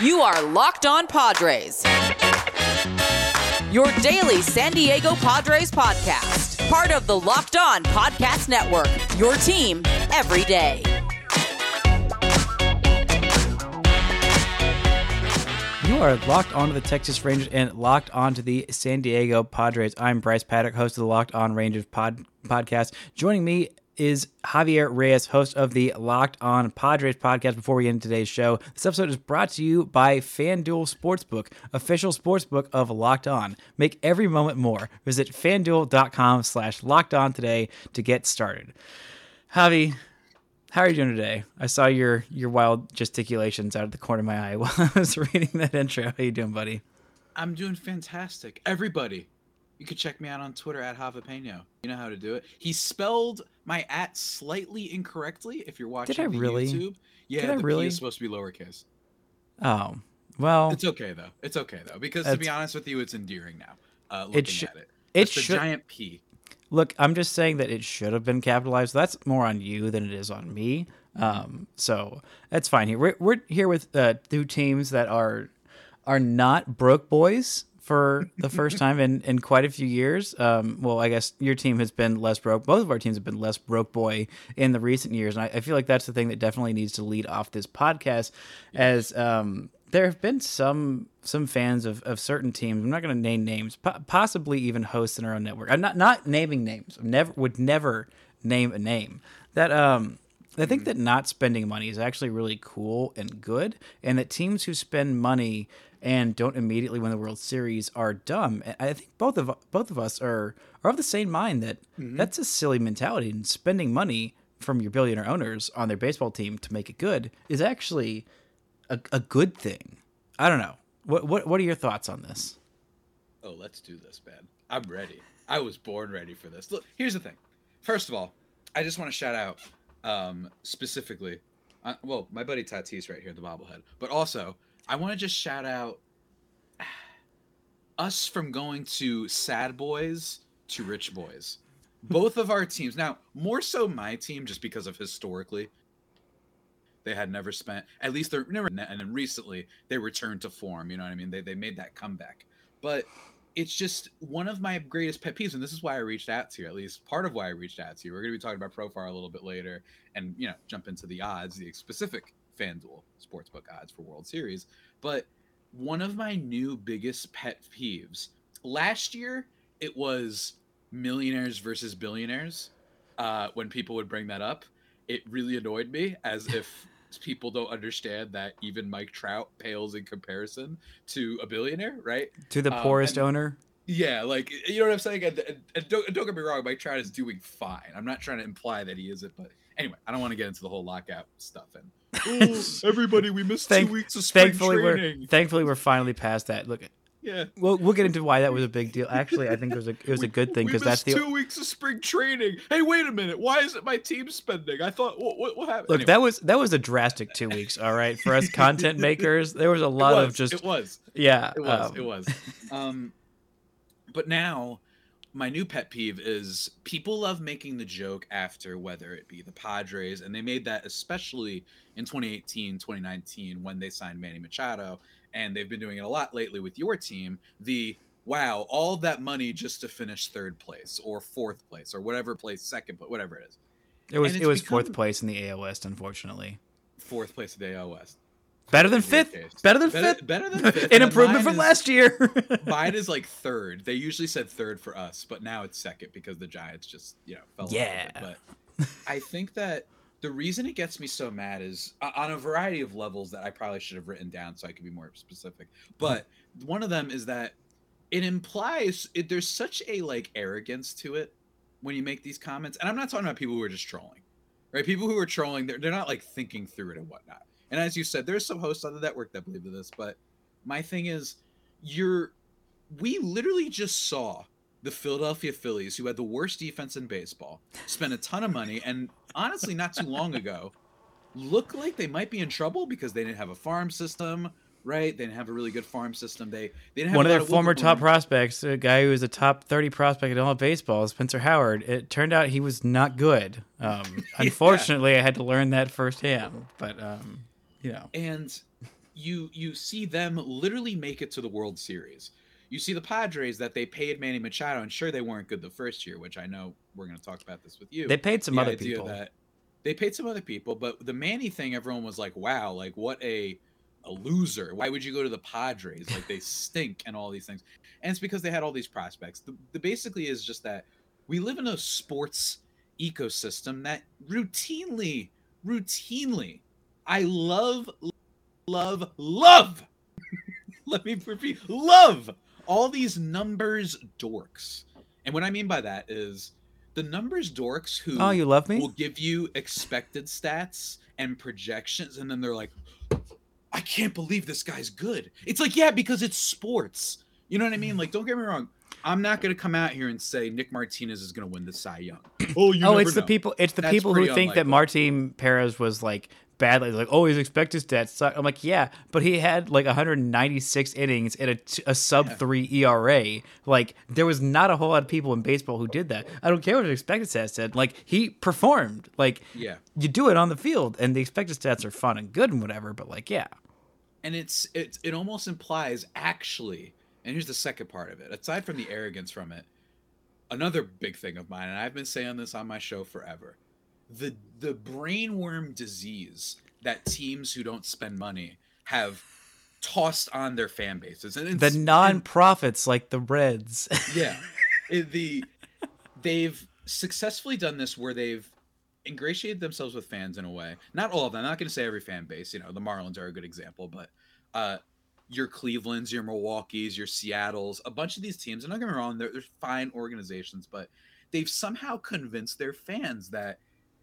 You are Locked On Padres. Your daily San Diego Padres podcast. Part of the Locked On Podcast Network. Your team every day. You are locked onto the Texas Rangers and locked onto the San Diego Padres. I'm Bryce Paddock, host of the Locked On Rangers pod- podcast. Joining me is Javier Reyes, host of the Locked On Padres podcast. Before we into today's show, this episode is brought to you by FanDuel Sportsbook, official sportsbook of Locked On. Make every moment more. Visit fanduel.com slash locked on today to get started. Javi, how are you doing today? I saw your your wild gesticulations out of the corner of my eye while I was reading that intro. How you doing, buddy? I'm doing fantastic. Everybody, you can check me out on Twitter at Javapeno. You know how to do it. He spelled my at slightly incorrectly. If you're watching Did I the really? YouTube, yeah, Did I the really? P is supposed to be lowercase. Oh, well, It's okay though. It's okay though because to be honest with you, it's endearing now. Uh, looking sh- at it, it It's the should- giant P. look, I'm just saying that it should have been capitalized. That's more on you than it is on me. Um, so that's fine here. We're, we're here with uh, two teams that are are not broke boys for the first time in, in quite a few years. Um, well, I guess your team has been less broke. Both of our teams have been less broke boy in the recent years, and I, I feel like that's the thing that definitely needs to lead off this podcast. As um, there have been some some fans of, of certain teams. I'm not going to name names, po- possibly even hosts in our own network. I'm not not naming names. I never would never name a name that um I think that not spending money is actually really cool and good, and that teams who spend money and don't immediately win the World Series are dumb. I think both of both of us are are of the same mind that that's a silly mentality, and spending money from your billionaire owners on their baseball team to make it good is actually a, a good thing. I don't know. What what what are your thoughts on this? Oh, let's do this, man. I'm ready. I was born ready for this. Look, here's the thing. First of all, I just want to shout out um, specifically, uh, well, my buddy Tatis right here, the bobblehead, but also I want to just shout out us from going to sad boys to rich boys. Both of our teams. Now, more so my team, just because of historically, they had never spent at least they're never and then recently they returned to form you know what i mean they, they made that comeback but it's just one of my greatest pet peeves and this is why i reached out to you at least part of why i reached out to you we're going to be talking about profile a little bit later and you know jump into the odds the specific fanduel sportsbook odds for world series but one of my new biggest pet peeves last year it was millionaires versus billionaires uh, when people would bring that up it really annoyed me as if people don't understand that even Mike Trout pales in comparison to a billionaire, right? To the Um, poorest and- owner, Yeah, like you know what I'm saying. And, and don't, don't get me wrong, Mike Trout is doing fine. I'm not trying to imply that he isn't, but anyway, I don't want to get into the whole lockout stuff. And "Ooh, everybody, we missed Thank- two weeks of spring thankfully training. we're thankfully we're finally past that. Look, yeah, we'll we'll get into why that was a big deal. Actually, I think it was a it was a good thing because that's the two weeks of spring training. Hey, wait a minute. Why isn't my team spending? I thought what what, what happened? look Anyway. that was that was a drastic two weeks. All right, for us content makers, there was a lot was, of just it was yeah. it was um, it was um but now my new pet peeve is people love making the joke after whether it be the padres and they made that especially in 2018 2019 when they signed manny machado and they've been doing it a lot lately with your team the wow all that money just to finish third place or fourth place or whatever place second but whatever it is It was it was fourth place in the AL West, unfortunately. fourth place in the AL West. Better than fifth. Better than Better- fifth. better than fifth, An improvement from is- last year. Mine is like third. They usually said third for us, but now it's second because the Giants just you know fell. Yeah. It. But I think that the reason it gets me so mad is uh, on a variety of levels that I probably should have written down so I could be more specific. But one of them is that it implies it, there's such a like arrogance to it when you make these comments, and I'm not talking about people who are just trolling, right? People who are trolling, they're, they're not like thinking through it and whatnot. And as you said, there's some hosts on the network that believe in this, but my thing is, you're we literally just saw the Philadelphia Phillies, who had the worst defense in baseball, spend a ton of money, and honestly, not too long ago, look like they might be in trouble because they didn't have a farm system, right? They didn't have a really good farm system. They they didn't have One of their former top prospects, a guy who was a top 30 prospect in all of baseball, Spencer Howard. It turned out he was not good. Um, unfortunately, I had to learn that firsthand. But, um, know, And you you see them literally make it to the World Series. You see the Padres that they paid Manny Machado, and sure they weren't good the first year, which I know we're going to talk about this with you. They paid some The other people. That they paid some other people, but the Manny thing, everyone was like, "Wow, like what a a loser! Why would you go to the Padres? Like they stink and all these things." And it's because they had all these prospects. The, the basically is just that we live in a sports ecosystem that routinely, routinely, I love, love, love. Let me repeat, love all these numbers dorks. And what I mean by that is the numbers dorks who Oh, you love me? will give you expected stats and projections, and then they're like, I can't believe this guy's good. It's like, yeah, because it's sports. You know what I mean? Like, don't get me wrong. I'm not going to come out here and say Nick Martinez is going to win the Cy Young. Oh, you oh, never it's the people. It's the That's people who pretty think that unlikely. Martin Perez was like badly like, oh, his expected stats suck. I'm like, yeah, but he had like 196 innings and a sub three ERA. Like there was not a whole lot of people in baseball who did that. I don't care what his expected stats said. Like he performed. Like Yeah. you do it on the field, and the expected stats are fun and good and whatever. But like, yeah, and it's it it almost implies actually and here's the second part of it aside from the arrogance from it another big thing of mine and i've been saying this on my show forever the the brainworm disease that teams who don't spend money have tossed on their fan bases. And the non-profits like the Reds. yeah. The they've successfully done this where they've ingratiated themselves with fans in a way. Not all of them. I'm not going to say every fan base. You know the marlins are a good example but uh your clevelands your milwaukee's your seattles a bunch of these teams and don't get me wrong they're, they're fine organizations but they've somehow convinced their fans that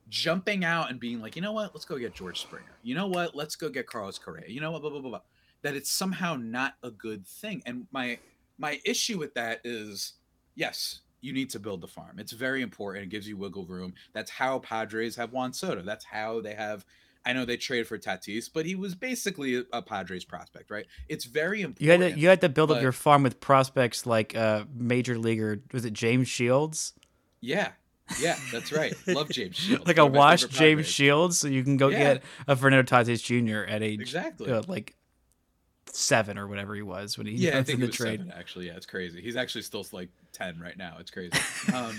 jumping out and being like you know what let's go get george springer you know what let's go get carlos correa you know what blah blah blah, blah that it's somehow not a good thing and my my issue with that is yes, you need to build the farm. It's very important. It gives you wiggle room. That's how Padres have Juan Soto. That's how they have. I know they traded for Tatis, but he was basically a, Padres prospect, right? It's very important. You had to you had to build up your farm with prospects like uh major leaguer was it James Shields? yeah, yeah, that's right. Love James Shields. like a washed James. Shields, so you can go Yeah. get a Fernando Tatis Jr. at age Exactly. uh, like seven or whatever he was when he Yeah, I think in he the trade. seven, actually. Yeah, it's crazy. He's actually still like ten right now. It's crazy. Um,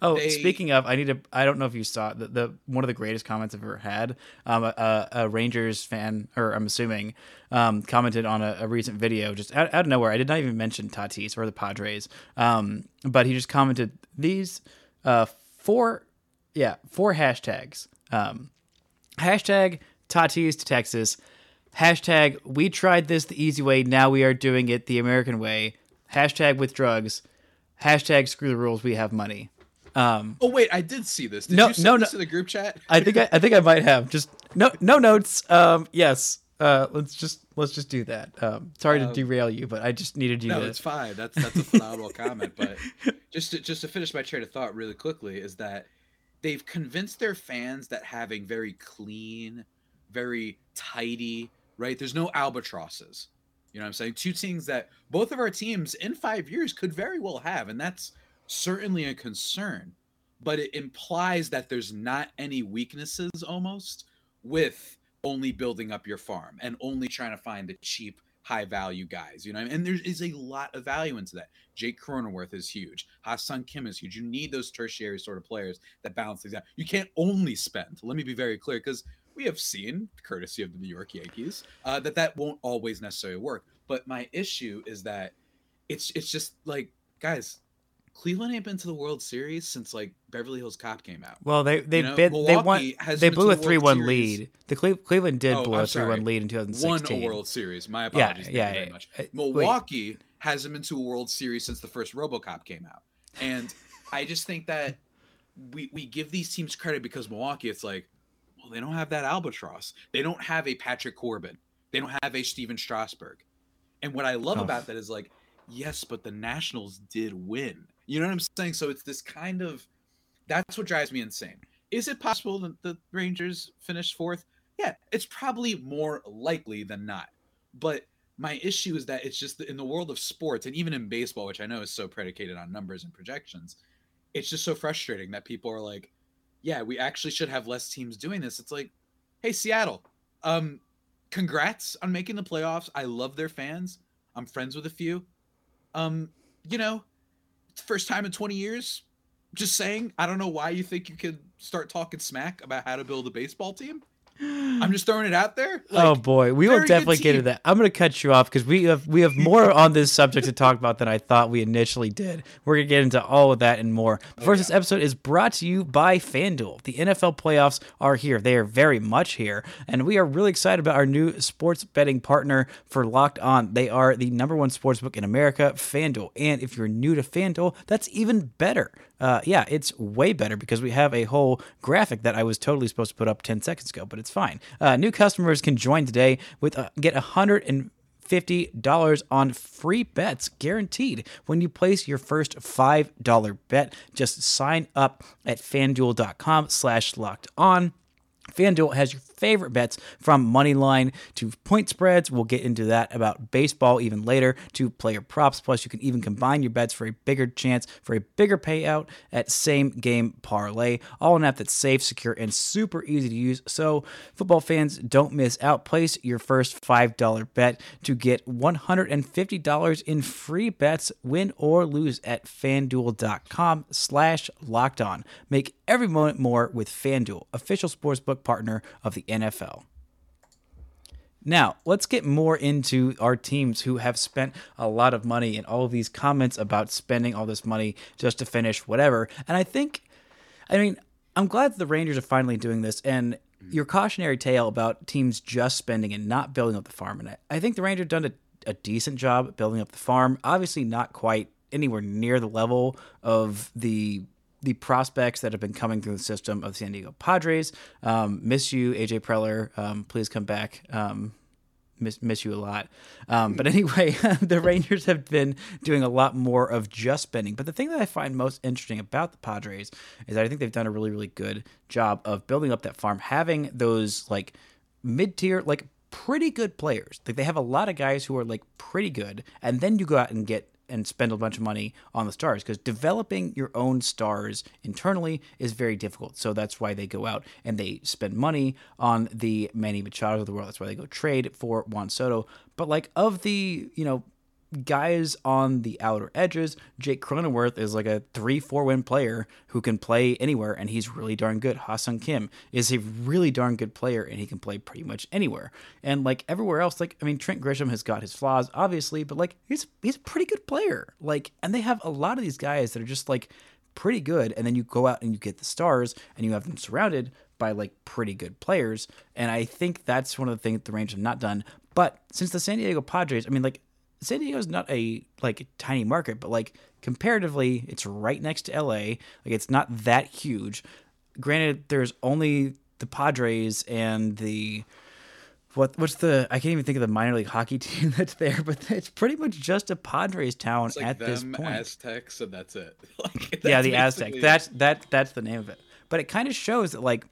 Oh, They- speaking of, I need to. I don't know if you saw the, the one of the greatest comments I've ever had. Um, a, a Rangers fan, or I'm assuming, um, commented on a, a recent video just out, out of nowhere. I did not even mention Tatis or the Padres, um, but he just commented these uh, four, yeah, four hashtags. Um, hashtag Tatis to Texas. Hashtag we tried this the easy way. Now we are doing it the American way. Hashtag with drugs. Hashtag screw the rules. We have money. Um, oh wait, I did see this. Did No, no, this no. to the group chat? I think I, I think I might have just no no notes. Um, yes. Uh, let's just let's just do that. Um, sorry to Um, derail you, but I just needed you no, to. it's fine. That's that's a phenomenal comment. But just to, just to finish my train of thought really quickly is that they've convinced their fans that having very clean, very tidy, right? There's no albatrosses. You know what I'm saying? Two things that both of our teams in five years could very well have, and that's certainly a concern. But it implies that there's not any weaknesses almost with only building up your farm and only trying to find the cheap, high value guys. You know, and there is a lot of value into that. Jake Cronenworth is huge. Ha-Seong Kim is huge. You need those tertiary sort of players that balance things out. You can't only spend. Let me be very clear because we have seen, courtesy of the New York Yankees, uh, that that won't always necessarily work. But my issue is that it's it's just like guys, Cleveland ain't been to the World Series since like Beverly Hills Cop came out. well, they they know, bid, they won. Has They blew a three one lead. The Cle- Cleveland did Oh, blow I'm a three one lead in 2016. Won a World Series. My Yeah, apologies. Yeah, you very yeah. much. Uh, wait. Milwaukee hasn't been to a World Series since the first RoboCop came out, and I just think that we we give these teams credit because Milwaukee, it's like, well, they don't have that albatross. They don't have a Patrick Corbin. They don't have a Stephen Strasburg. And what I love Oh. about that is like, yes, but the Nationals did win. You know what I'm saying? So it's this kind of that's what drives me insane. Is it possible that the Rangers finish fourth? Yeah, it's probably more likely than not. But my issue is that it's just in the world of sports and even in baseball, which I know is so predicated on numbers and projections, it's just so frustrating that people are like, yeah, we actually should have less teams doing this. It's like, hey, Seattle, um, congrats on making the playoffs. I love their fans. I'm friends with a few. Um, you know, first time in 20 years. Just saying, I don't know why you think you could start talking smack about how to build a baseball team. I'm just throwing it out there. Oh, like, oh boy, we will definitely get into that. I'm going to cut you off because we have we have more on this subject to talk about than I thought we initially did. We're going to get into all of that and more. But oh, first, yeah. this episode is brought to you by FanDuel. The NFL playoffs are here; they are very much here, and we are really excited about our new sports betting partner for Locked On. They are the number one sports book in America, FanDuel. And if you're new to FanDuel, that's even better uh, yeah, it's way better because we have a whole graphic that I was totally supposed to put up 10 seconds ago, but it's fine. Uh, new customers can join today with uh, get a hundred and fifty dollars on free bets guaranteed when you place your first $5 bet. Just sign up at fanduel.com slash locked on. FanDuel has your favorite bets from money line to point spreads. We'll get into that about baseball even later to player props. Plus, you can even combine your bets for a bigger chance for a bigger payout at same game parlay. All an app that's safe, secure, and super easy to use. So, football fans, don't miss out. Place your first $5 bet to get $150 in free bets, win or lose at fanduel.com slash locked on. Make every moment more with FanDuel, official sportsbook partner of the NFL. Now, let's get more into our teams who have spent a lot of money and all of these comments about spending all this money just to finish whatever. And I think, I mean, I'm glad the Rangers are finally doing this. And your cautionary tale about teams just spending and not building up the farm. And I think the Rangers done a, a decent job building up the farm. Obviously, not quite anywhere near the level of the the prospects that have been coming through the system of San Diego Padres. Um, miss you, AJ Preller. Um, please come back. Um, miss, miss you a lot. Um, but anyway, the Rangers have been doing a lot more of just spending. But the thing that I find most interesting about the Padres is that I think they've done a really, really good job of building up that farm, having those like mid tier, like pretty good players. Like they have a lot of guys who are like pretty good, and then you go out and get and spend a bunch of money on the stars because developing your own stars internally is very difficult. So that's why they go out and they spend money on the Manny Machado of the world. That's why they go trade for Juan Soto. But like of the, you know, guys on the outer edges. Jake Cronenworth is like a three, four win player who can play anywhere, and he's really darn good. Ha-Seong Kim is a really darn good player, and he can play pretty much anywhere. And like everywhere else, like I mean, Trent Grisham has got his flaws, obviously, but like he's he's a pretty good player. Like, and they have a lot of these guys that are just like pretty good, and then you go out and you get the stars, and you have them surrounded by like pretty good players. And I think that's one of the things the Rangers have not done. But since the San Diego Padres, I mean, like San Diego is not a like tiny market, but like comparatively, it's right next to LA. Like it's not that huge. Granted, there's only the Padres and the what what's the I can't even think of the minor league hockey team that's there, but it's pretty much just a Padres town like at this point. Aztecs, and that's it. like, that's yeah, the Aztecs. That's that that's the name of it. But it kind of shows that like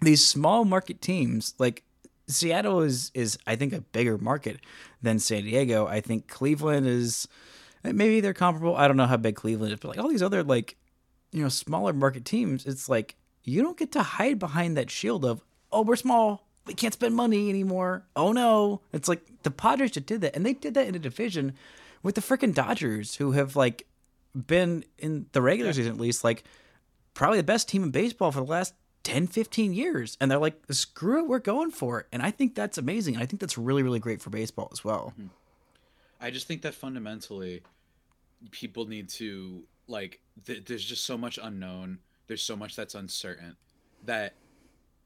these small market teams, like Seattle is is I think a bigger market than San Diego. I think Cleveland is eh, maybe they're comparable. I don't know how big Cleveland is, but like all these other like you know smaller market teams, it's like you don't get to hide behind that shield of oh we're small, we can't spend money anymore. Oh no, it's like the Padres just did that, and they did that in a division with the freaking Dodgers, who have like been in the regular season at least like probably the best team in baseball for the last 10, 15 years. And they're like, screw it, we're going for it. And I think that's amazing. I think that's really, really great for baseball as well. Mm-hmm. I just think that fundamentally, people need to, like, th- there's just so much unknown. There's so much that's uncertain that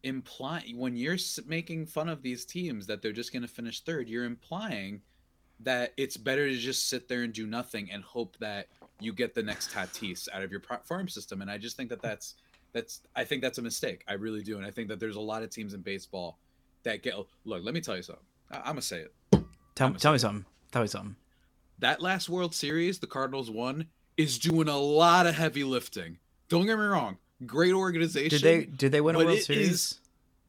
imply when you're making fun of these teams that they're just going to finish third, you're implying that it's better to just sit there and do nothing and hope that you get the next Tatis out of your farm system. And I just think that that's that's I think that's a mistake. I really do, and I think that there's a lot of teams in baseball that get. Look, let me tell you something. I, am gonna say it. Tell, me tell me it. something. Tell me something. That last World Series the Cardinals won is doing a lot of heavy lifting. Don't get me wrong. Great organization. Did they did they win a World Series? Is,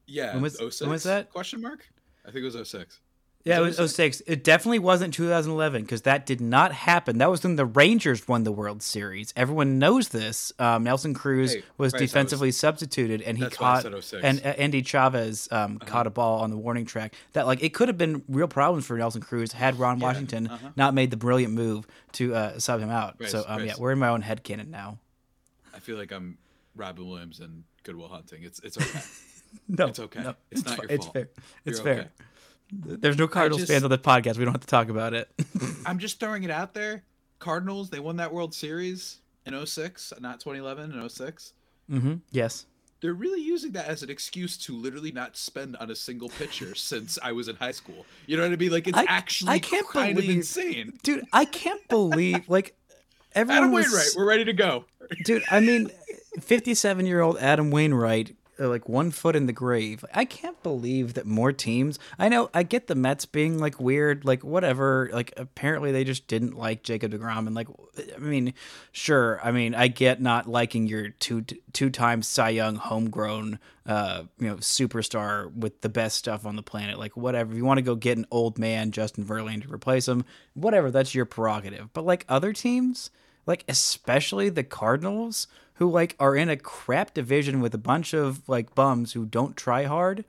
yeah. When was, when was oh that? Question mark. I think it was 06. Yeah, it was 06. It definitely wasn't 2011 because that did not happen. That was when the Rangers won the World Series. Everyone knows this. Um, Nelson Cruz Hey, was right, so it defensively substituted, and he That's why I caught and uh, Endy Chavez um, caught a ball on the warning track. That like it could have been real problems for Nelson Cruz had Ron Washington not made the brilliant move to uh, sub him out. Right, so um, yeah, we're in my own head cannon now. I feel like I'm Robin Williams and Good Will Hunting. It's it's okay. No, It's okay. no, It's not fi- your It's fault. fair. It's You're fair. okay. There's no Cardinals just- fans on the podcast. We don't have to talk about it. I'm just throwing it out there. Cardinals, they won that World Series in 06, not 2011, in 06. mm-hmm. Yes. They're really using that as an excuse to literally not spend on a single pitcher since I was in high school. You know what I mean? Like it's I- actually I can't kind believe- of insane. Dude, I can't believe like everyone Adam was, Wainwright, we're ready to go. dude. I mean, fifty-seven-year-old Adam Wainwright, like one foot in the grave. I can't believe that more teams. I know. I get the Mets being like weird, like whatever. Like apparently they just didn't like Jacob Degrom, and like, I mean, sure. I mean, I get not liking your two two-time Cy Young homegrown, uh, you know, superstar with the best stuff on the planet. Like whatever. If you want to go get an old man Justin Verlander to replace him, whatever. That's your prerogative. But like other teams like especially the Cardinals who like are in a crap division with a bunch of like bums who don't try hard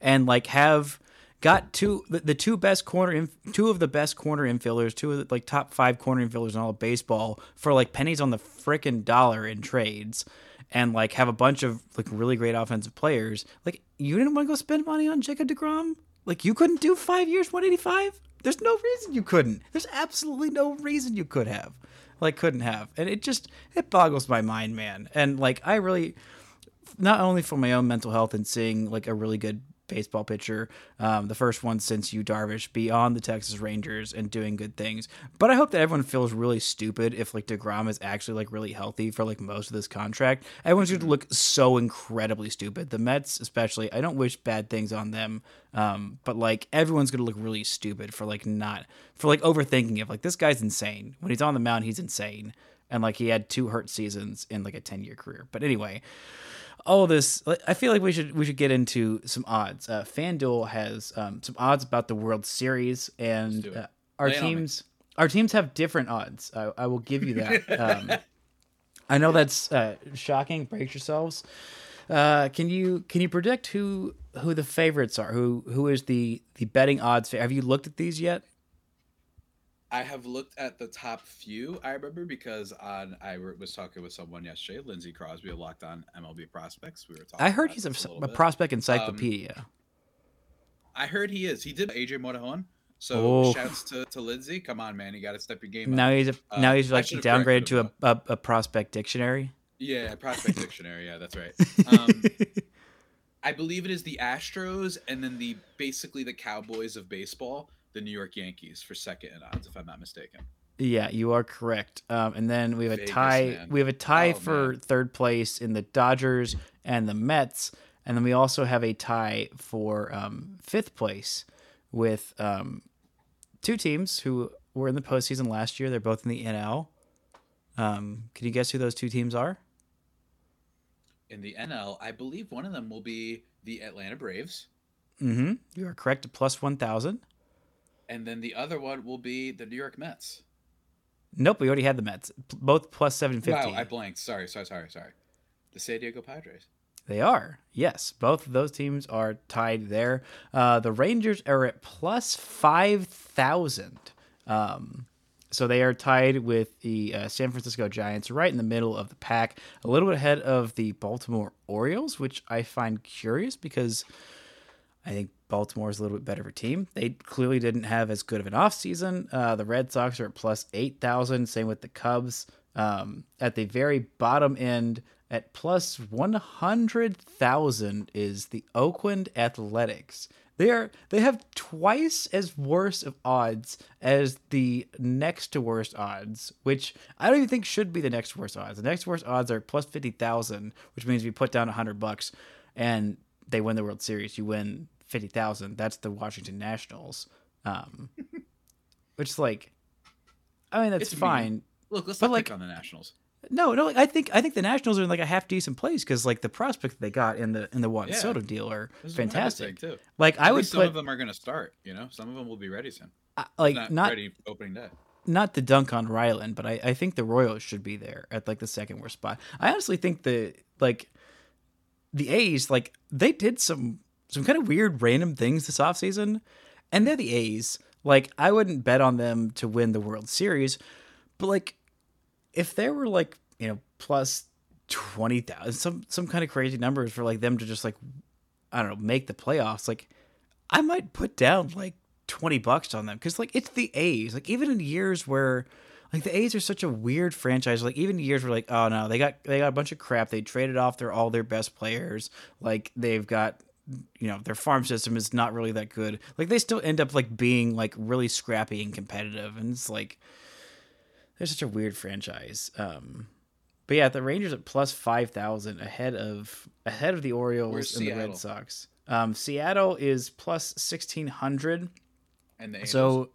and like have got two the, two best corner two of the best corner infielders two of the like top 5 corner infielders in all of baseball for like pennies on the frickin' dollar in trades and like have a bunch of like really great offensive players. Like you didn't want to go spend money on Jacob DeGrom? Like you couldn't do 5 years 185 there's no reason you couldn't. There's absolutely no reason you could have like couldn't have. And it just it boggles my mind man. And like i really not only for my own mental health and seeing like a really good baseball pitcher, um, the first one since Yu Darvish, beyond the Texas Rangers and doing good things. But I hope that everyone feels really stupid if like Degrom is actually like really healthy for like most of this contract. Everyone's going to look so incredibly stupid. The Mets, especially. I don't wish bad things on them, um, but like everyone's going to look really stupid for like not for like overthinking it. Like this guy's insane. When he's on the mound, he's insane. And like he had two hurt seasons in like a 10 year career. But anyway, all this i feel like we should we should get into some odds. Uh fanduel has um some odds about the world series and uh, our Lay it on me. teams our teams have different odds. I, I will give you that. Um i know that's uh shocking. Brace yourselves. Uh can you can you predict who who the favorites are? Who who is the the betting odds? Have you looked at these yet I have looked at the top few. I remember because on I was talking with someone yesterday, Lindsey Crosby, of locked on MLB prospects. We were talking. i heard he's a, little a prospect encyclopedia I heard he is. He did AJ Modajon. So Oh. shouts to, to Lindsey. Come on, man, you got to step your game up. now he's a, Uh, now he's like downgraded to a, a, a prospect dictionary Yeah, prospect dictionary. Yeah, that's right. Um, I believe it is the Astros and then the basically the Cowboys of baseball, the New York Yankees for second in odds, if I'm not mistaken. Yeah, you are correct. Um, and then we have a tie. man. We have a tie Oh, for man. third place in the Dodgers and the Mets, and then we also have a tie for um, fifth place with um, two teams who were in the postseason last year. They're both in the NL. Um, can you guess who those two teams are? In the NL, I believe one of them will be the Atlanta Braves, Mm-hmm. You are correct. Plus one thousand. And then the other one will be the New York Mets. Nope, we already had the Mets. Both plus seven fifty. Wow, I blanked. Sorry, sorry, sorry, sorry. The San Diego Padres. They are. Yes. Both of those teams are tied there. Uh, the Rangers are at plus 5,000. Um, so they are tied with the uh, San Francisco Giants right in the middle of the pack, a little bit ahead of the Baltimore Orioles, which I find curious because I think Baltimore is a little bit better of a team. They clearly didn't have as good of an offseason. Uh, the Red Sox are at plus 8,000. Same with the Cubs. Um, at the very bottom end, at plus 100,000 is the Oakland Athletics. They are they have twice as worse of odds as the next to worst odds, which I don't even think should be the next worst odds. The next worst odds are plus 50,000, which means if you put down 100 bucks and they win the World Series, you win 50,000. That's the Washington Nationals. Um which is like I mean that's It's mean. fine. Look, let's But, not like- pick on the Nationals. No, no. I think I think the Nationals are in like a half decent place because like the prospect they got in the in the Juan Yeah. Soto deal are is what I would fantastic. too. Like I At would some put of them are going to start. You know, some of them will be ready soon. uh, like not, not ready opening day. not the dunk on Ryland, but I, I think the Royals should be there at like the second worst spot. I honestly think the like the A's like they did some some kind of weird random things this offseason and they're the A's. Like I wouldn't bet on them to win the World Series, but like if there were like, you know, plus 20,000 some some kind of crazy numbers for like them to just like I don't know, make the playoffs, like I might put down like 20 bucks on them because like it's the A's. Like even in years where like the A's are such a weird franchise, like even years where like oh no, they got they got a bunch of crap. They traded off their all their best players. Like they've got you know their farm system is not really that good. Like they still end up like being like really scrappy and competitive, and it's like they're such a weird franchise. Um, but yeah, the Rangers at plus five thousand ahead of ahead of the Orioles Where's and the Red Sox. Um, Seattle is plus sixteen hundred. And the Angels. So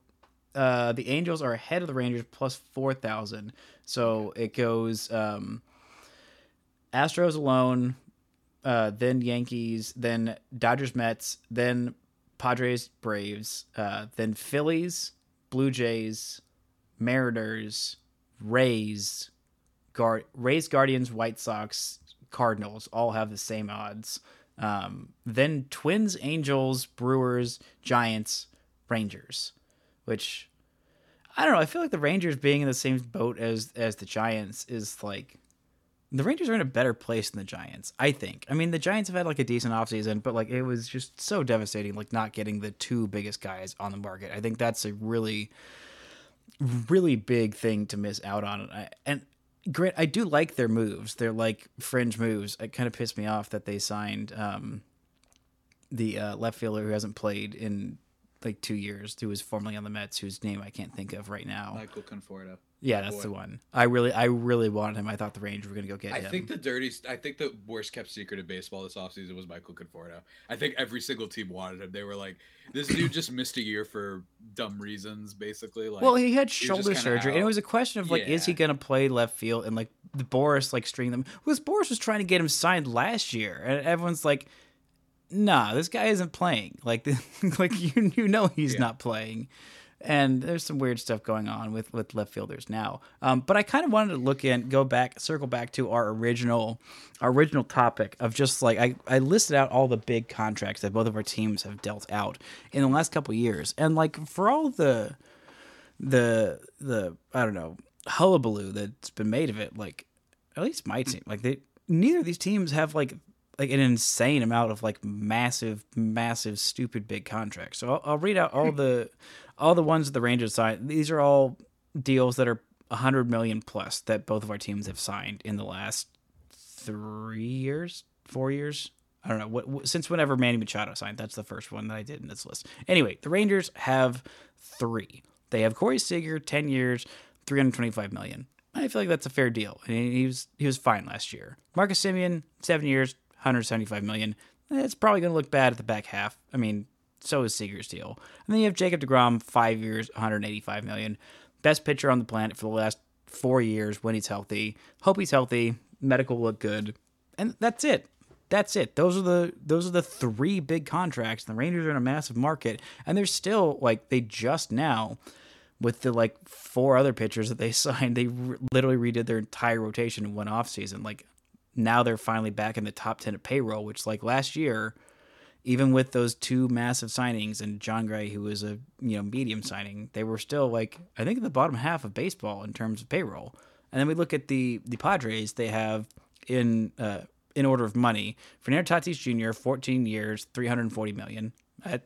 uh, the Angels are ahead of the Rangers plus 4,000. So it goes um, Astros alone, uh, then Yankees, then Dodgers Mets, then Padres Braves, uh, then Phillies, Blue Jays, Mariners, Rays, Guard Rays, Guardians, White Sox, Cardinals all have the same odds. Um, then Twins, Angels, Brewers, Giants, Rangers, which I don't know. I feel like the Rangers being in the same boat as as the Giants is like the Rangers are in a better place than the Giants. I think. I mean, the Giants have had like a decent offseason, but like it was just so devastating, like not getting the two biggest guys on the market. I think that's a really, really big thing to miss out on. And Grant, I do like their moves. They're like fringe moves. It kind of pissed me off that they signed um, the uh, left fielder who hasn't played in like two years, who was formerly on the Mets, whose name I can't think of right now. Michael Conforto. Yeah, that's boy. the one. I really, I really wanted him. I thought the Rangers were gonna go get I him. I think the dirty. I think the worst kept secret of baseball this offseason was Michael Conforto. I think every single team wanted him. They were like, "This dude just missed a year for dumb reasons, basically." Like, well, he had shoulder kinda surgery, and it was a question of like, is he gonna play left field? And like the Boras like string them because Boras was trying to get him signed last year, and everyone's like, nah, this guy isn't playing. Like, like you you know he's Yeah. not playing. And there's some weird stuff going on with with left fielders now. Um, but I kind of wanted to look in, go back, circle back to our original, our original topic of just like I, I listed out all the big contracts that both of our teams have dealt out in the last couple years, and like for all the, the the I don't know hullabaloo that's been made of it, like at least my team, like they neither of these teams have like like an insane amount of like massive, massive, stupid big contracts. So I'll, I'll read out all hmm. the all the ones that the Rangers signed. These are all deals that are a hundred million plus that both of our teams have signed in the last three years, four years. I don't know what, what since whenever Manny Machado signed. That's the first one that I did in this list. Anyway, the Rangers have three. They have Corey Seager, ten years, three hundred twenty-five million. I feel like that's a fair deal, and he was he was fine last year. Marcus Semien, seven years, one hundred seventy-five million. It's probably going to look bad at the back half. I mean, so is Seager's deal. And then you have Jacob Degrom, five years, one hundred eighty-five million. Best pitcher on the planet for the last four years when he's healthy. Hope he's healthy. Medical look good, and that's it. That's it. Those are the those are the three big contracts. The Rangers are in a massive market, and they're still like they just now with the like four other pitchers that they signed, they re- literally redid their entire rotation in one off season. Like now they're finally back in the top ten of payroll, which like last year, even with those two massive signings and Jon Gray, who was a you know medium signing, they were still like I think in the bottom half of baseball in terms of payroll. And then we look at the the Padres. They have in uh, in order of money, Fernando Tatis Jr. 14 years, 340 million.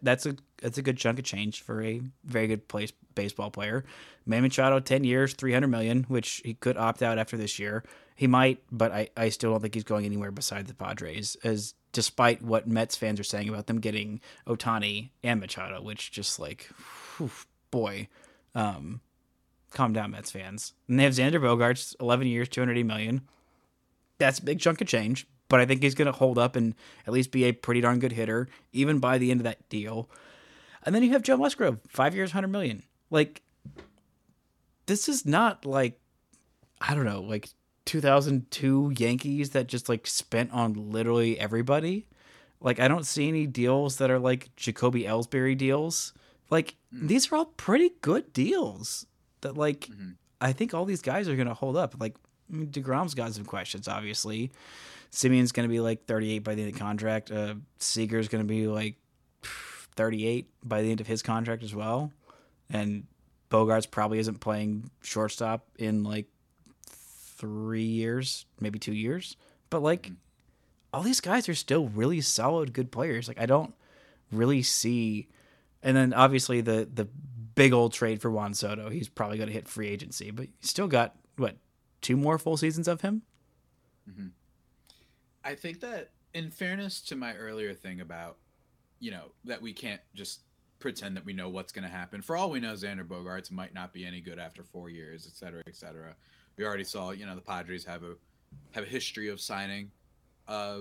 That's a that's a good chunk of change for a very good place baseball player. Manny Machado, 10 years, 300 million, which he could opt out after this year. He might, but I, I still don't think he's going anywhere besides the Padres, as despite what Mets fans are saying about them getting Ohtani and Machado, which just like, whew, boy, um, calm down, Mets fans. And they have Xander Bogaerts, 11 years, 280 million. That's a big chunk of change, but I think he's going to hold up and at least be a pretty darn good hitter, even by the end of that deal. And then you have Joe Musgrove, five years, 100 million. Like, this is not like, I don't know, like 2002 Yankees that just like spent on literally everybody. Like I don't see any deals that are like Jacoby Ellsbury deals. Like Mm. these are all pretty good deals. That like Mhm. I think all these guys are gonna hold up. Like I mean, Degrom's got some questions, obviously. Semien's gonna be like 38 by the end of the contract. Uh, Seager's gonna be like 38 by the end of his contract as well. And Bogaerts probably isn't playing shortstop in like three years, maybe two years. But like, mm-hmm. all these guys are still really solid, good players. Like, I don't really see. And then obviously the the big old trade for Juan Soto. He's probably going to hit free agency, but you still got what two more full seasons of him. Mm-hmm. I think that, in fairness to my earlier thing about, you know, that we can't just pretend that we know what's going to happen. For all we know, Xander Bogaerts might not be any good after four years, et cetera, et cetera. We already saw, you know, the Padres have a have a history of signing uh,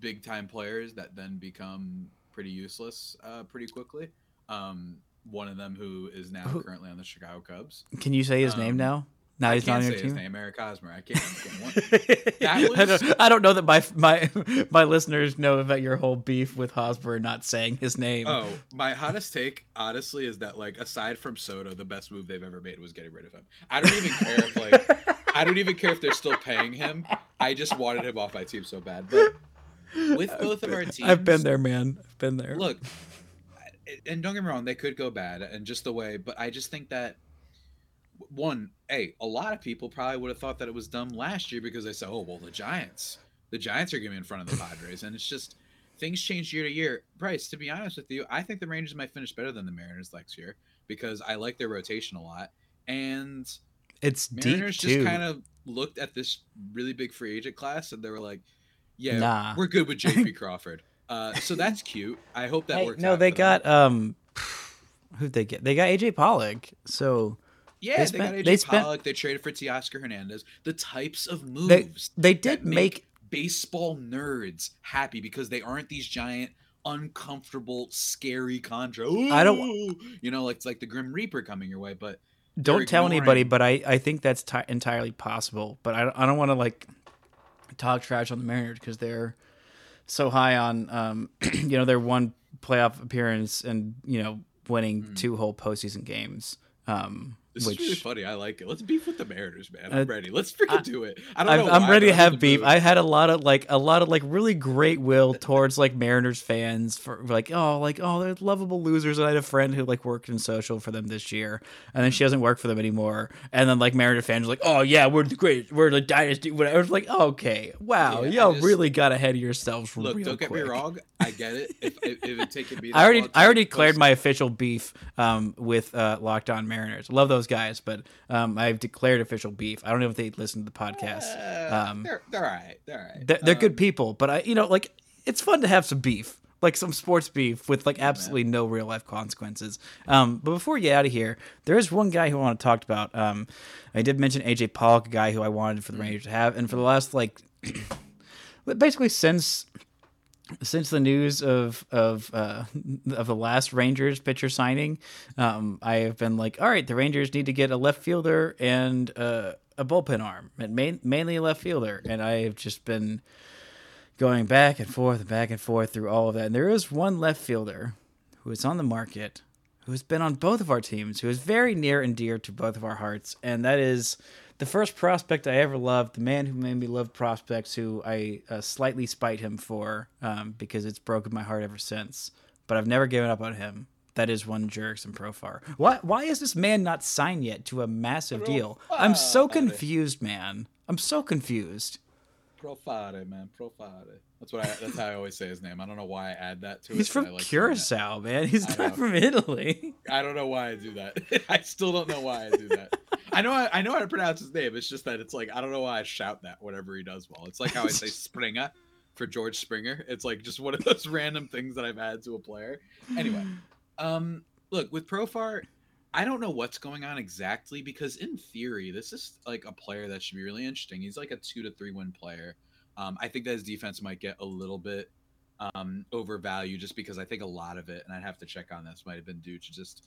big time players that then become pretty useless uh, pretty quickly. Um, one of them who is now Who- currently on the Chicago Cubs. Can you say his name Um, now? Now I he's not on your team. name, Eric Hosmer. I can't. I want- I, was- don't, I don't know that my my my listeners know about your whole beef with Hosmer not saying his name. Oh, my hottest take, honestly, is that like aside from Soto, the best move they've ever made was getting rid of him. I don't even care if like I don't even care if they're still paying him. I just wanted him off my team so bad. But with both of our teams, I've been there, man. I've been there. Look, and don't get me wrong, they could go bad, and just the way. But I just think that one, hey, a lot of people probably would have thought that it was dumb last year because they said, "Oh, well, the Giants, the Giants are going to be in front of the Padres," and it's just things change year to year. Bryce, to be honest with you, I think the Rangers might finish better than the Mariners next year because I like their rotation a lot, and it's Mariners just kind of looked at this really big free agent class and they were like, "Yeah, Nah. we're good with J.P. Crawford." Uh, so that's cute. I hope that Hey, works. no, out they got um, who'd they get? They got AJ Pollock. So Yeah, they they, got AJ they spent- Pollock. They traded for Teoscar Hernandez. The types of moves they they did make baseball nerds happy because they aren't these giant, uncomfortable, scary contracts. I don't- you know, like it's like the Grim Reaper coming your way, but don't tell anybody, but I I think that's ti entirely possible. But I don't, I don't want to like talk trash on the Mariners because they're so high on um you know their one playoff appearance and you know winning two whole postseason games. Um. This which is really funny. I like it. Let's beef with the Mariners, man. Uh, I'm ready. Let's freaking I- do it. I don't I've, know. I'm why, ready to have beef. mood. I had a lot of like a lot of like really great will towards like Mariners fans for like oh like oh they're lovable losers. And I had a friend who like worked in social for them this year, and then she doesn't work for them anymore. And then like Mariner fans are like oh yeah we're the great we're the dynasty. Whatever. It's like okay wow Yeah, y'all just- really got ahead of yourselves. Look, real don't get quick. me wrong. I get it. If, if, if it me, I already I already declared my official beef um, with uh, Locked On Mariners. Love those guys, but um, I've declared official beef. I don't know if they listen to the podcast. Um, they're they're all right. They're all right. they're, they're good Um, people, but I, you know, like it's fun to have some beef, like some sports beef with like absolutely no real life consequences. Um, but before we get out of here, there is one guy who I want to talk about. Um, I did mention AJ Pollock, a guy who I wanted for the Rangers to have, and for the last like, basically since since the news of of uh, of the last Rangers pitcher signing, um, I have been like, all right, the Rangers need to get a left fielder and uh, a bullpen arm, and main, mainly a left fielder. And I have just been going back and forth and back and forth through all of that. And there is one left fielder who is on the market, who has been on both of our teams, who is very near and dear to both of our hearts, and that is the first prospect I ever loved, the man who made me love prospects, who I uh, slightly spite him for um, because it's broken my heart ever since. But I've never given up on him. That is one Jurickson Profar. Why? Why is this man not signed yet to a massive deal? I'm so confused, man. I'm so confused. Profare, man, Profare. That's what I. That's how I always say his name. I don't know why I add that to it. He's from like. Curacao, man. He's I not know. from Italy. I don't know why I do that. I still don't know why I do that. I know I, I know how to pronounce his name. It's just that it's like I don't know why I shout that whenever he does well. It's like how I say Springer for George Springer. It's like just one of those random things that I've added to a player. Anyway, um, look with Profar, I don't know what's going on exactly because in theory this is like a player that should be really interesting. He's like a two to three win player. Um, I think that his defense might get a little bit um overvalued just because I think a lot of it, and I'd have to check on this, might have been due to just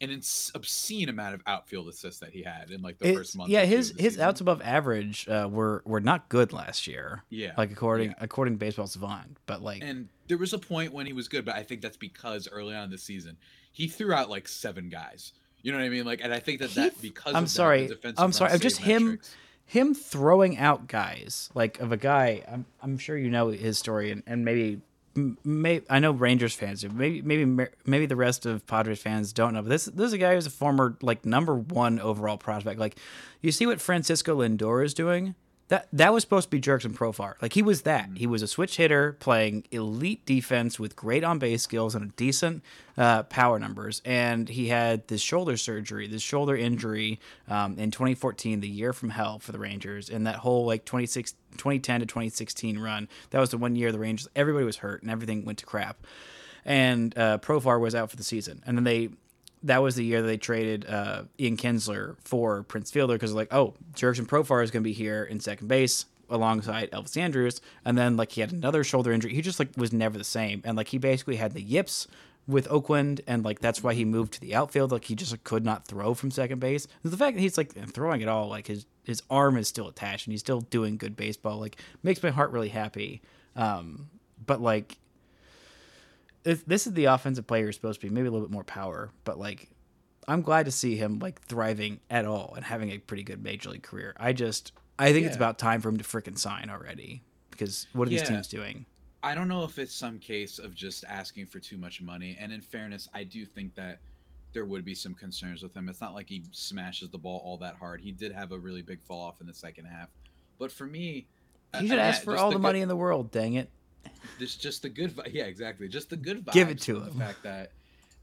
an ins- obscene amount of outfield assists that he had in like the It- first month. yeah, his his season. outs above average uh, were were not good last year. Yeah, like according yeah. according to Baseball Savant, but like And there was a point when he was good, but I think that's because early on in the season he threw out like seven guys. You know what I mean? Like, and I think that He- that because I'm of that, sorry, the defensive I'm sorry, I'm just save him- him throwing out guys like of a guy i'm, I'm sure you know his story and, and maybe may, I know Rangers fans do. Maybe maybe maybe the rest of Padres fans don't know. But this this is a guy who's a former like number one overall prospect. Like you see what Francisco Lindor is doing. That that was supposed to be Jurickson Profar. Like he was that. He was a switch hitter playing elite defense with great on base skills and a decent uh, power numbers. And he had this shoulder surgery, this shoulder injury um, in 2014, the year from hell for the Rangers. And that whole like 26, 2010 to 2016 run, that was the one year the Rangers everybody was hurt and everything went to crap. And uh, Profar was out for the season. And then they that was the year they traded uh, Ian Kinsler for Prince Fielder because like, oh, Jurickson Profar is going to be here in second base alongside Elvis Andrus, and then like he had another shoulder injury. He just like was never the same, and like he basically had the yips with Oakland, and like that's why he moved to the outfield. Like he just like, could not throw from second base. The fact that he's like throwing it all, like his his arm is still attached, and he's still doing good baseball. Like makes my heart really happy. Um, but like if this is the offensive player is supposed to be, maybe a little bit more power, but like I'm glad to see him like thriving at all and having a pretty good major league career. I just I think it's about time for him to frickin' sign already because what are these teams doing? I don't know if it's some case of just asking for too much money. And in fairness, I do think that there would be some concerns with him. It's not like he smashes the ball all that hard. He did have a really big fall off in the second half. But for me, uh, He should uh, ask for all the good- money in the world. Dang it! Just, just the good, vi- yeah, exactly. Just the good vibes. Give it to him. The fact that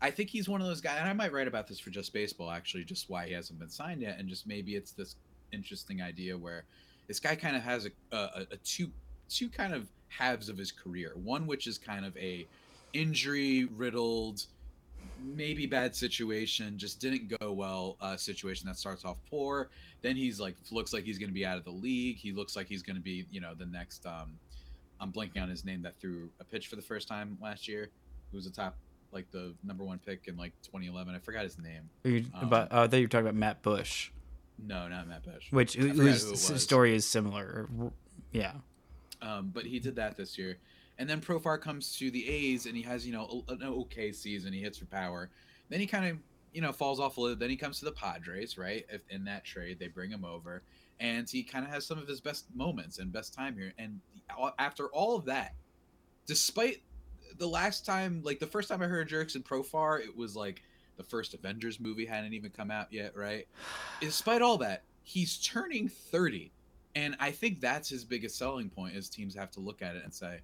I think he's one of those guys, and I might write about this for just baseball, actually, just why he hasn't been signed yet, and just maybe it's this interesting idea where this guy kind of has a, a, a two two kind of halves of his career. One which is kind of a injury riddled, maybe bad situation, just didn't go well uh, situation that starts off poor. Then he's like looks like he's going to be out of the league. He looks like he's going to be you know the next. Um, I'm blanking on his name that threw a pitch for the first time last year. Who was the top like the number one pick in like 2011? I forgot his name. You, Um, about, uh, I thought you were talking about Matt Bush, No, not Matt Bush. which whose who it s- was. story is similar. Yeah, Um, but he did that this year. And then Profar comes to the A's and he has, you know, a- an okay season. He hits for power. Then he kind of, you know, falls off a little. Then he comes to the Padres, right? If in that trade, they bring him over. And he kind of has some of his best moments and best time here. And after all of that, despite the last time, like the first time I heard Jurickson Profar, it was like the first Avengers movie hadn't even come out yet, right? Despite all that, he's turning 30 and I think that's his biggest selling point is teams have to look at it and say,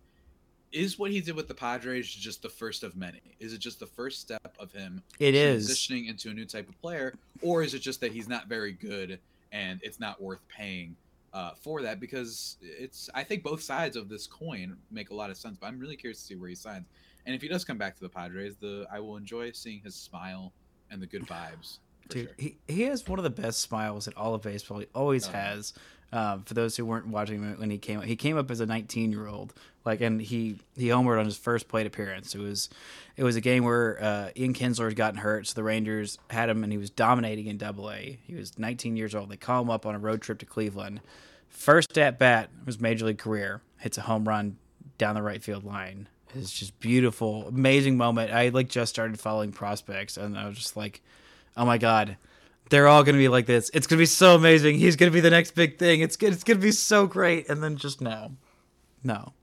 is what he did with the Padres just the first of many? Is it just the first step of him it is. transitioning into a new type of player, or is it just that he's not very good and it's not worth paying uh, for that? Because it's I think both sides of this coin make a lot of sense, but I'm really curious to see where he signs. And if he does come back to the Padres, the I will enjoy seeing his smile and the good vibes. Dude, sure. he, he has one of the best smiles in all of baseball. He always Oh, has. Um, for those who weren't watching him when he came up, he came up as a 19 year old, like, and he he homered on his first plate appearance. It was it was a game where uh, Ian Kinsler had gotten hurt, so the Rangers had him, and he was dominating in Double A. He was 19 years old. They call him up on a road trip to Cleveland. First at bat was major league career, hits a home run down the right field line. It's just beautiful, amazing moment. I like just started following prospects, and I was just like, oh my god they're all gonna be like this. It's gonna be so amazing. He's gonna be the next big thing. It's it's gonna be so great. And then just no. No.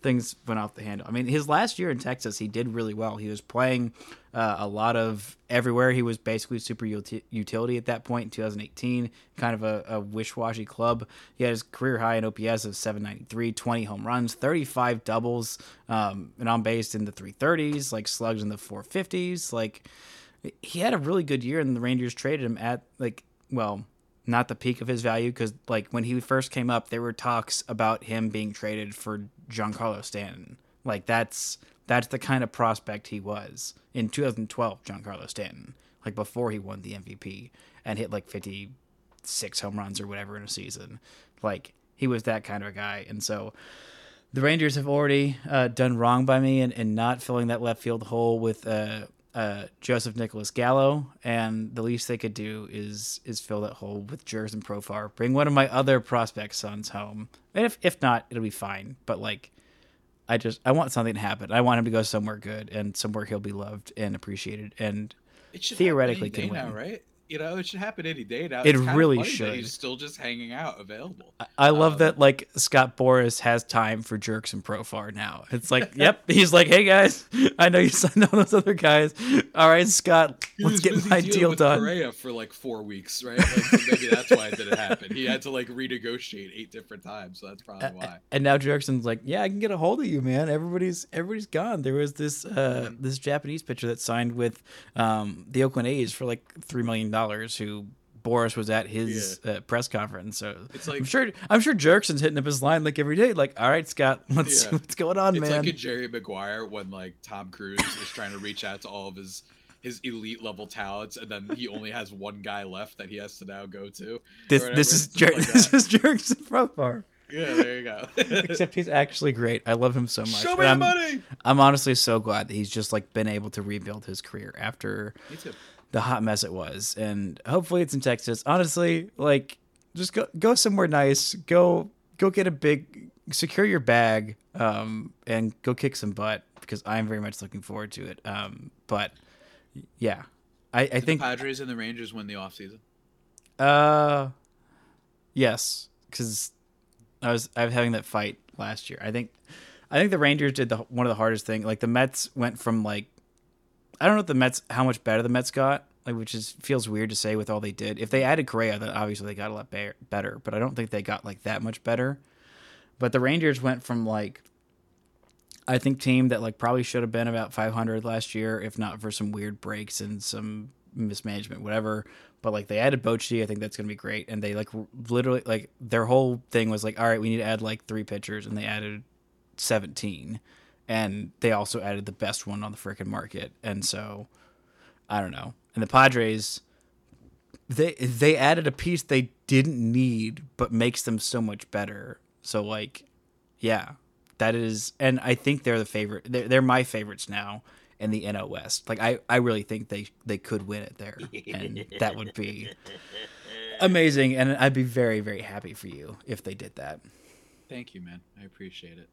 Things went off the handle. I mean his last year in texas he did really well. He was playing uh, a lot of everywhere. He was basically super uti- utility at that point in 2018 kind of a, a wish-washy club. He had his career high in ops of 793 20 home runs 35 doubles um, and on base in the 330s like slugs in the 450s like he had a really good year and the Rangers traded him at like well not the peak of his value because like when he first came up there were talks about him being traded for Giancarlo Stanton. Like that's that's the kind of prospect he was in 2012 Giancarlo Stanton like before he won the MVP and hit like 56 home runs or whatever in a season. Like he was that kind of a guy. And so the Rangers have already uh, done wrong by me and, and not filling that left field hole with uh, uh, Joseph Nicholas Gallo, and the least they could do is is fill that hole with Jurickson Profar. Bring one of my other prospect sons home, and if if not, it'll be fine. But like, I just I want something to happen. I want him to go somewhere good and somewhere he'll be loved and appreciated, and Theoretically can win. now, right? You know, it should happen any day now. It really should. He's still just hanging out, available. I- I love Um, that like Scott Boras has time for Jurickson Profar now. It's like, yep, he's like, hey guys, I know you signed all those other guys. All right, Scott, let's get my deal with done. Correa for like four weeks, right? Like, so maybe that's why it didn't happen. He had to like renegotiate eight different times, so that's probably why. And now Jurickson's like, yeah, I can get a hold of you, man. Everybody's everybody's gone. There was this uh, this Japanese pitcher that signed with um, the Oakland A's for like three million dollars. Who Boras was at his uh, press conference. So It's like- I'm sure I'm sure Jurickson's hitting up his line like every day. Like, all right, Scott, what's Yeah. what's going on, It's man? like a Jerry Maguire when like Tom Cruise is trying to reach out to all of his his elite level talents, and then he only has one guy left that he has to now go to. this this is It's Jer- like this is Jurickson Profar. yeah, there you go. Except he's actually great. I love him so much. Show me the I'm, money. I'm honestly so glad that he's just like been able to rebuild his career after Me too. The hot mess it was, and hopefully it's in Texas. Honestly, like just go go somewhere nice. Go go get a big secure your bag, um, and go kick some butt because I'm very much looking forward to it. Um, but yeah, I, I think the Padres and the Rangers win the offseason? uh, yes, because I was I was having that fight last year. I think I think the Rangers did the one of the hardest thing. Like the Mets went from like I don't know if the Mets how much better the Mets got, like which is feels weird to say with all they did. If they added Correa, then obviously they got a lot be- better. But I don't think they got like that much better. But the Rangers went from like I think team that like probably should have been about 500 last year, if not for some weird breaks and some mismanagement, whatever. But like they added Bochy, I think that's gonna be great. And they like literally like their whole thing was like, all right, we need to add like three pitchers, and they added 17, and they also added the best one on the freaking market. And so I don't know. And the Padres, they they added a piece they didn't need, but makes them so much better. So like, yeah, that is, and I think they're the favorite. They're, they're my favorites now in the NL West. Like I, I really think they they could win it there, and that would be amazing. And I'd be very very happy for you if they did that. Thank you, man. I appreciate it.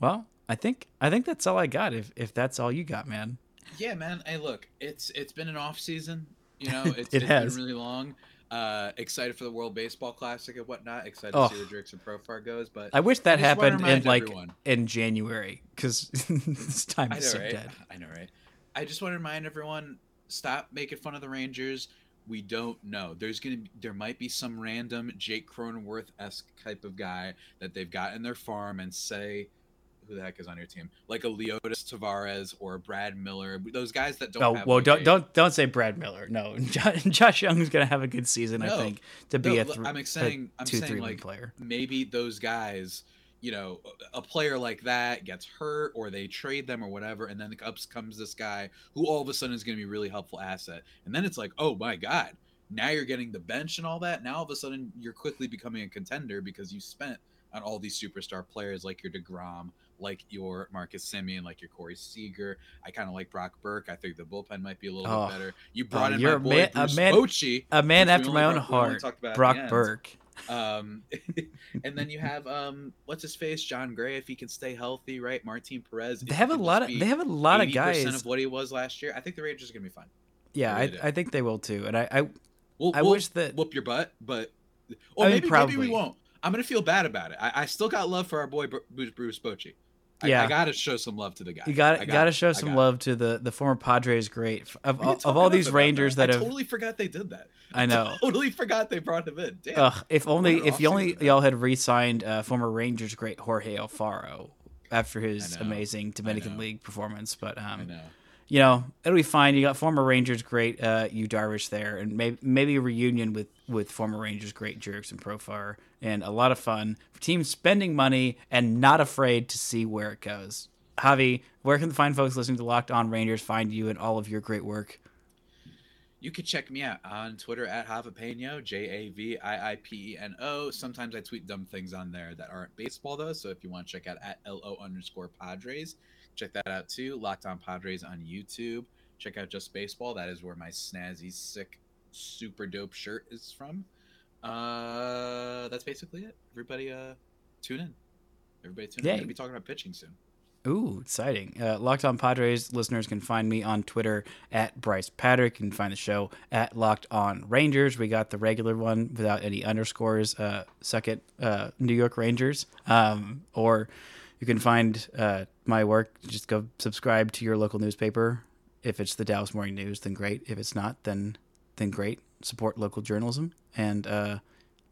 Well, I think I think that's all I got. If if that's all you got, man. Yeah, man. Hey, look, it's it's been an off season. You know, it's, It it's has. been really long. Uh, excited for the World Baseball Classic and whatnot. Excited Oh. to see where and Profar goes. But I wish that I happened in like everyone. in January because this time is know, so right? dead. I know, right? I just want to remind everyone: stop making fun of the Rangers. We don't know. There's gonna, be, there might be some random Jake Cronenworth esque type of guy that they've got in their farm, and say, who the heck is on your team? Like a Leody Taveras or Brad Miller. Those guys that don't. Oh have well, don't a- don't don't say Brad Miller. No, Josh, Josh Jung's gonna have a good season. I think to be No, a, th- I'm a saying, I'm saying three like player. maybe those guys, you know, a player like that gets hurt or they trade them or whatever, and then up comes this guy who all of a sudden is going to be a really helpful asset, and then it's like, oh my god, now you're getting the bench and all that. Now all of a sudden you're quickly becoming a contender because you spent on all these superstar players like your Degrom, like your Marcus Semien, like your Corey Seager. I kind of like Brock Burke. I think the bullpen might be a little Oh. bit better. You brought in you're my a boy man- a Bruce man- Bochy, A man after my own brought- we only heart, Brock. Burke. Um, and then you have um, what's his face, Jon Gray, if he can stay healthy, right? Martin Perez. They have a lot of they have a lot of guys. of what he was last year. I think the Rangers are gonna be fine. yeah, I I, really do. I think they will too. And I, I We'll, I we'll wish that- whoop your butt, but or I mean, maybe maybe we won't. I'm gonna feel bad about it. I, I still got love for our boy Bruce, Bruce Bochy. I, Yeah. I gotta show some love to the guy. you got I to got to show some got it. love to the the former Padres great of of, of all these Rangers that I have. totally forgot they did that. I know. totally forgot they brought him in. Damn. Ugh, if only if you only y'all had re-signed uh, former Rangers great Jorge Alfaro after his amazing Dominican. League performance, but I um, know. You know it'll be fine. You got former Rangers great uh, Yu Darvish there, and maybe maybe a reunion with with former Rangers great Jurickson Profar, and a lot of fun for teams spending money and not afraid to see where it goes. Javi, where can the fine folks listening to Locked On Rangers find you and all of your great work? You can check me out on Twitter at Javapeno, J A V I I P E N O. Sometimes I tweet dumb things on there that aren't baseball, though. So if you want to check out at LO underscore Padres, check that out too. Locked On Padres on YouTube. Check out Just Baseball. That is where my snazzy, sick, super dope shirt is from. Uh, that's basically it. Everybody, uh, tune in. Everybody tune in. We're gonna be talking about pitching soon. Ooh, exciting. Uh, Locked On Padres listeners can find me on Twitter at Bryce Patrick. You can find the show at Locked On Rangers. We got the regular one without any underscores. Uh, suck it, uh, New York Rangers. Um, or you can find uh, my work. Just go subscribe to your local newspaper. If it's the Dallas Morning News, then great. If it's not, then then great. Support local journalism and uh,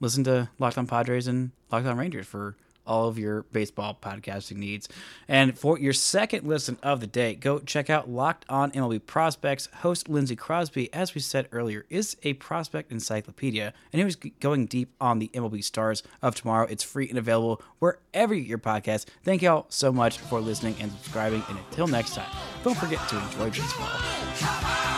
listen to Locked On Padres and Locked On Rangers for all of your baseball podcasting needs. And for your second listen of the day, go check out Locked On MLB Prospects. Host Lindsey Crosby, as we said earlier, is a prospect encyclopedia, and he was going deep on the MLB stars of tomorrow. It's free and available wherever you get your podcast. Thank y'all so much for listening and subscribing. And until next time, don't forget to enjoy baseball.